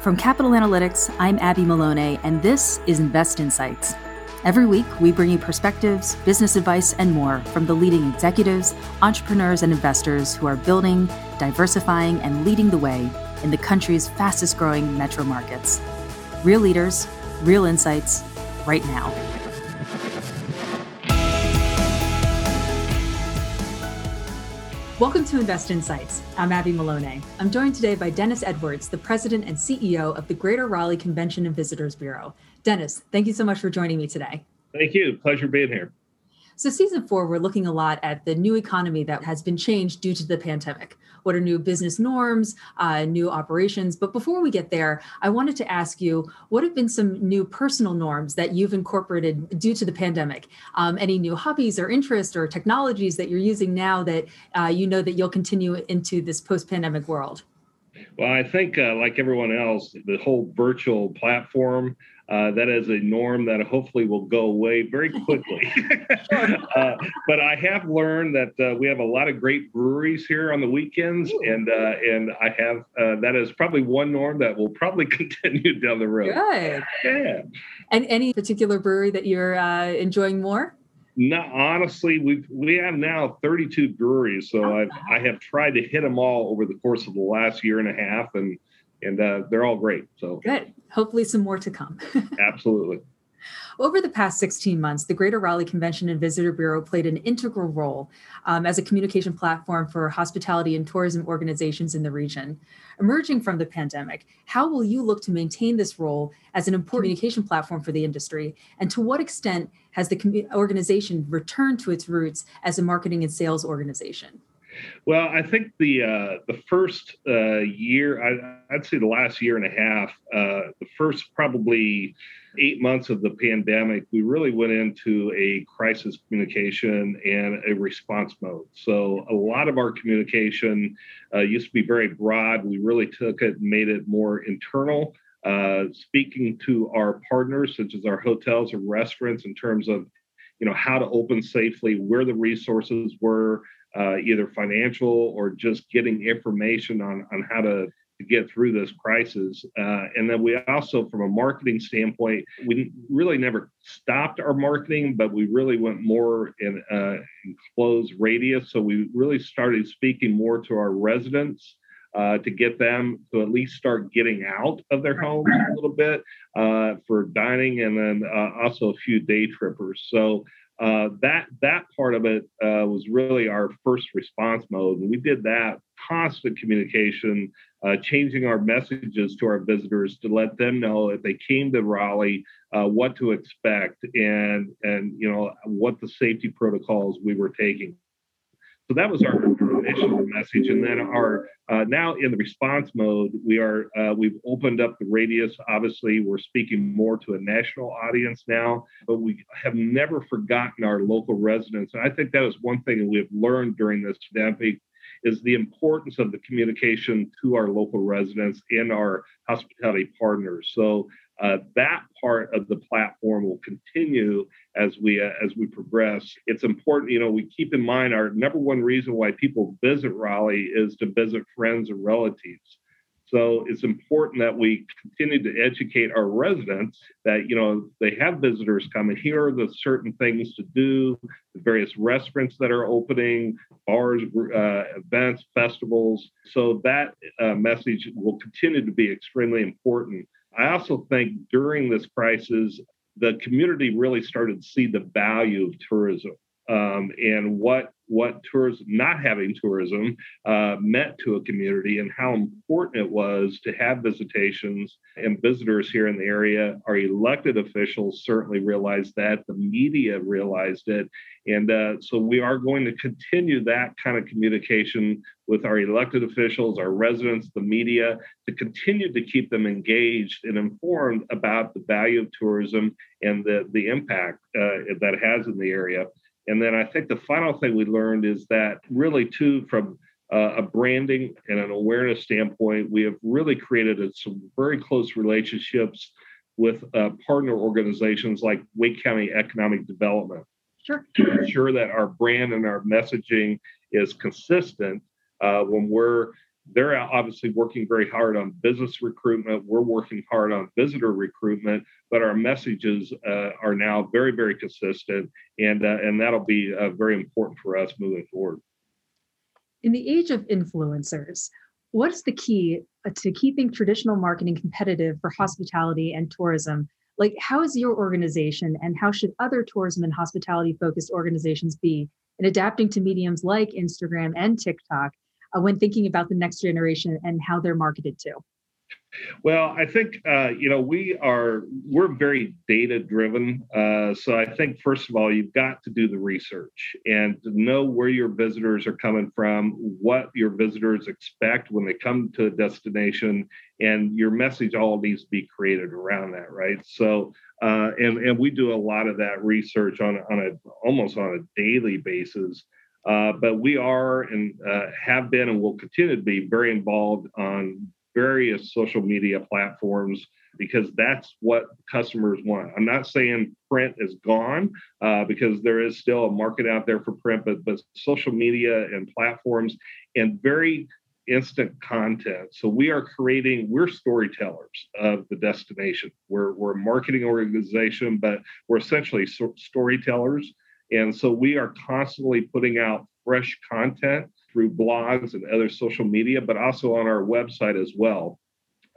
From Capital Analytics, I'm Abby Maloney, and this is Invest Insights. Every week, we bring you perspectives, business advice, and more from the leading executives, entrepreneurs, and investors who are building, diversifying, and leading the way in the country's fastest growing metro markets. Real leaders, real insights, right now. Welcome to Invest Insights. I'm Abby Maloney. I'm joined today by Dennis Edwards, the president and CEO of the Greater Raleigh Convention and Visitors Bureau. Dennis, thank you so much for joining me today. Thank you. Pleasure being here. So, season four, we're looking a lot at the new economy that has been changed due to the pandemic. What are new business norms, uh, new operations? But before we get there, I wanted to ask you what have been some new personal norms that you've incorporated due to the pandemic? Um, any new hobbies or interests or technologies that you're using now that uh, you know that you'll continue into this post pandemic world? Well, I think, uh, like everyone else, the whole virtual platform uh, that is a norm that hopefully will go away very quickly. uh, but I have learned that uh, we have a lot of great breweries here on the weekends, and uh, and I have uh, that is probably one norm that will probably continue down the road. Good. Yeah. And any particular brewery that you're uh, enjoying more? No, honestly, we we have now 32 breweries, so oh, I've, I have tried to hit them all over the course of the last year and a half, and and uh, they're all great. So good. Hopefully, some more to come. Absolutely. Over the past 16 months, the Greater Raleigh Convention and Visitor Bureau played an integral role um, as a communication platform for hospitality and tourism organizations in the region. Emerging from the pandemic, how will you look to maintain this role as an important communication platform for the industry? And to what extent has the organization returned to its roots as a marketing and sales organization? Well, I think the uh, the first uh, year, I, would say the last year and a half, uh, the first probably eight months of the pandemic, we really went into a crisis communication and a response mode. So a lot of our communication uh, used to be very broad. We really took it and made it more internal. Uh, speaking to our partners, such as our hotels and restaurants, in terms of you know how to open safely, where the resources were, uh, either financial or just getting information on, on how to, to get through this crisis. Uh, and then we also, from a marketing standpoint, we really never stopped our marketing, but we really went more in, uh, closed radius. So we really started speaking more to our residents. Uh, to get them to at least start getting out of their homes a little bit uh, for dining, and then uh, also a few day trippers. So uh, that that part of it uh, was really our first response mode, and we did that constant communication, uh, changing our messages to our visitors to let them know if they came to Raleigh uh, what to expect and and you know what the safety protocols we were taking. So that was our initial message, and then our uh, now in the response mode, we are uh, we've opened up the radius. Obviously, we're speaking more to a national audience now, but we have never forgotten our local residents. And I think that is one thing that we have learned during this pandemic is the importance of the communication to our local residents and our hospitality partners. So uh, that part of the platform will continue as we uh, as we progress. It's important, you know, we keep in mind our number one reason why people visit Raleigh is to visit friends and relatives. So it's important that we continue to educate our residents that you know they have visitors coming. Here are the certain things to do, the various restaurants that are opening, bars, uh, events, festivals. So that uh, message will continue to be extremely important. I also think during this crisis, the community really started to see the value of tourism um, and what what tourism, not having tourism, uh, meant to a community and how important it was to have visitations and visitors here in the area. Our elected officials certainly realized that. The media realized it. And uh, so we are going to continue that kind of communication with our elected officials, our residents, the media, to continue to keep them engaged and informed about the value of tourism and the, the impact uh, that it has in the area. And then I think the final thing we learned is that really, too, from uh, a branding and an awareness standpoint, we have really created a, some very close relationships with uh, partner organizations like Wake County Economic Development. Sure. To ensure that our brand and our messaging is consistent uh, when we're they're obviously working very hard on business recruitment. We're working hard on visitor recruitment, but our messages uh, are now very, very consistent, and uh, and that'll be uh, very important for us moving forward. In the age of influencers, what's the key uh, to keeping traditional marketing competitive for hospitality and tourism? Like, how is your organization, and how should other tourism and hospitality focused organizations be in adapting to mediums like Instagram and TikTok uh, when thinking about the next generation and how they're marketed to? Well, I think uh, you know we are we're very data driven. Uh, so I think first of all you've got to do the research and know where your visitors are coming from, what your visitors expect when they come to a destination, and your message all needs to be created around that, right? So uh, and and we do a lot of that research on on a almost on a daily basis. Uh, but we are and uh, have been and will continue to be very involved on various social media platforms because that's what customers want. I'm not saying print is gone uh, because there is still a market out there for print, but, but social media and platforms and very instant content. So we are creating, we're storytellers of the destination. We're, we're a marketing organization, but we're essentially so- storytellers. And so we are constantly putting out fresh content through blogs and other social media, but also on our website as well.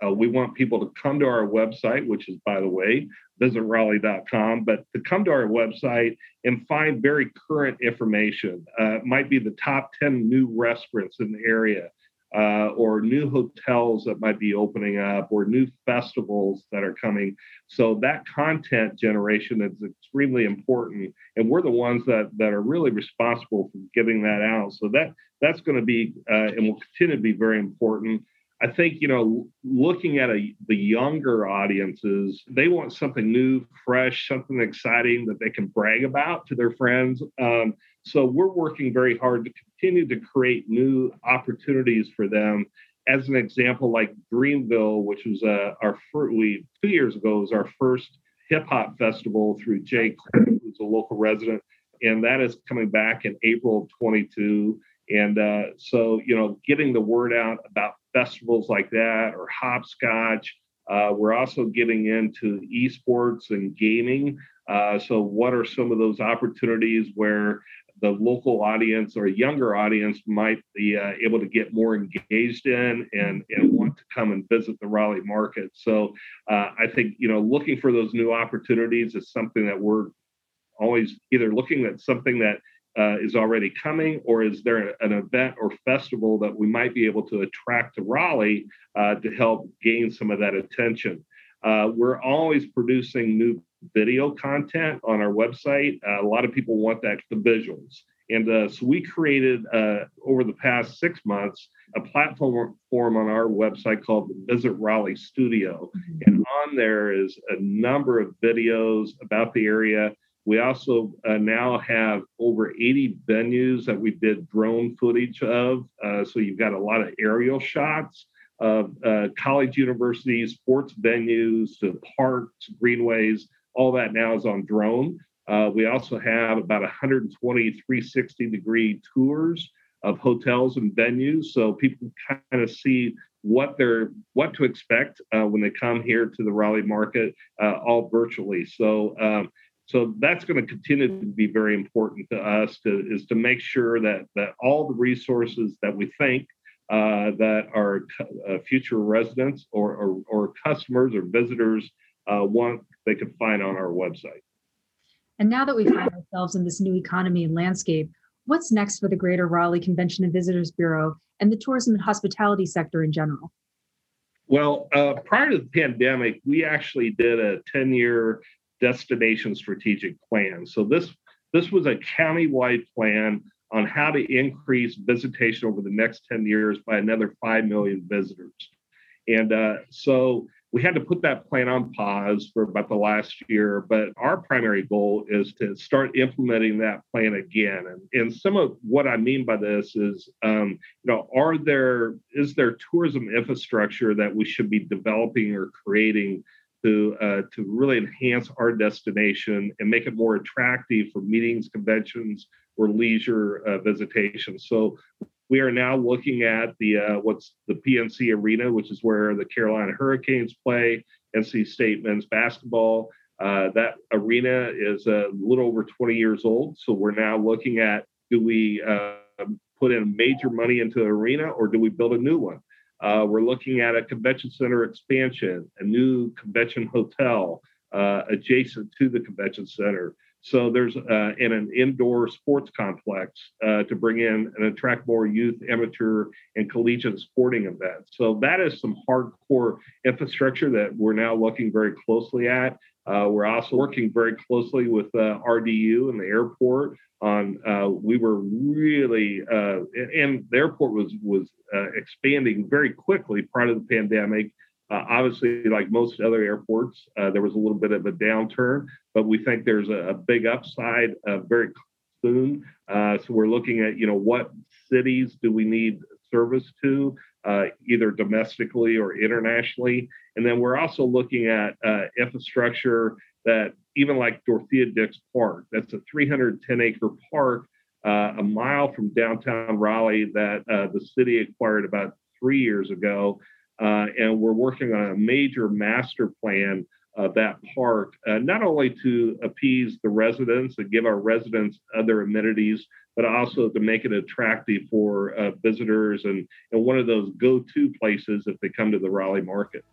Uh, we want people to come to our website, which is, by the way, visitraleigh.com, but to come to our website and find very current information. Uh, might be the top 10 new restaurants in the area uh, or new hotels that might be opening up or new festivals that are coming. So that content generation is extremely important, and we're the ones that that are really responsible for getting that out. So that that's going to be uh, and will continue to be very important. I think you know, looking at a, the younger audiences, they want something new, fresh, something exciting that they can brag about to their friends. Um, so we're working very hard to continue to create new opportunities for them. As an example, like Dreamville, which was uh, our first, we two years ago was our first hip hop festival through Jay who's a local resident, and that is coming back in April of 22. And uh, so, you know, getting the word out about festivals like that or hopscotch. Uh, we're also getting into esports and gaming. Uh, so, what are some of those opportunities where the local audience or younger audience might be uh, able to get more engaged in and, and want to come and visit the Raleigh market. So uh, I think, you know, looking for those new opportunities is something that we're always either looking at something that uh, is already coming, or is there an event or festival that we might be able to attract to Raleigh uh, to help gain some of that attention? Uh, we're always producing new video content on our website. Uh, a lot of people want that the visuals. And uh, so we created uh, over the past six months a platform form on our website called the Visit Raleigh Studio. Mm-hmm. And on there is a number of videos about the area. We also uh, now have over 80 venues that we did drone footage of. Uh, so you've got a lot of aerial shots of uh, college universities, sports venues, parks, greenways, all that now is on drone. Uh, we also have about 120 360 degree tours of hotels and venues, so people kind of see what they're what to expect uh, when they come here to the Raleigh market, uh, all virtually. So. Um, so that's going to continue to be very important to us to, is to make sure that that all the resources that we think uh, that our uh, future residents or, or, or, customers or visitors uh, want they can find on our website. And now that we find ourselves in this new economy and landscape, what's next for the Greater Raleigh Convention and Visitors Bureau and the tourism and hospitality sector in general? Well, uh, prior to the pandemic, we actually did a 10 year destination strategic plan. So this this was a county-wide plan on how to increase visitation over the next 10 years by another 5 million visitors. And uh, so we had to put that plan on pause for about the last year, but our primary goal is to start implementing that plan again. And, and some of what I mean by this is, um, you know, are there is there tourism infrastructure that we should be developing or creating to uh, to really enhance our destination and make it more attractive for meetings, conventions, or leisure uh, visitation? So we are now looking at the uh, what's the PNC Arena, which is where the Carolina Hurricanes play, NC State men's basketball. Uh, that arena is a little over 20 years old, so we're now looking at do we uh, put in major money into the arena or do we build a new one? Uh, we're looking at a convention center expansion, a new convention hotel uh, adjacent to the convention center. So there's uh, in an indoor sports complex uh, to bring in and attract more youth, amateur, and collegiate sporting events. So that is some hardcore infrastructure that we're now looking very closely at. Uh, we're also working very closely with uh, RDU and the airport on. Uh, we were really, uh, and the airport was was expanding very quickly prior to the pandemic. Uh, obviously, like most other airports, uh, there was a little bit of a downturn, but we think there's a, a big upside uh, very soon. Uh, so we're looking at, you know, what cities do we need service to, uh, either domestically or internationally, and then we're also looking at uh, infrastructure that even like Dorothea Dix Park, that's a 310 acre park. a mile from downtown Raleigh that the city acquired about three years ago uh, and we're working on a major master plan of that park, uh, not only to appease the residents and give our residents other amenities, but also to make it attractive for uh, visitors and, and one of those go to places if they come to the Raleigh market.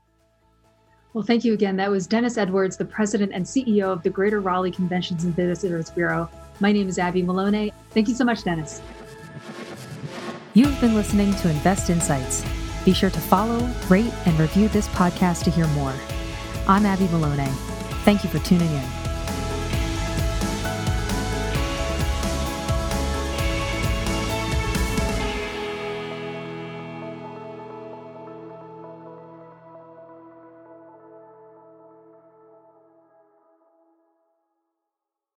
Well, thank you again. That was Dennis Edwards, the president and CEO of the Greater Raleigh Conventions and Visitors Bureau. My name is Abby Maloney. Thank you so much, Dennis. You've been listening to Invest Insights be sure to follow, rate, and review this podcast to hear more. I'm Abby Maloney. Thank you for tuning in.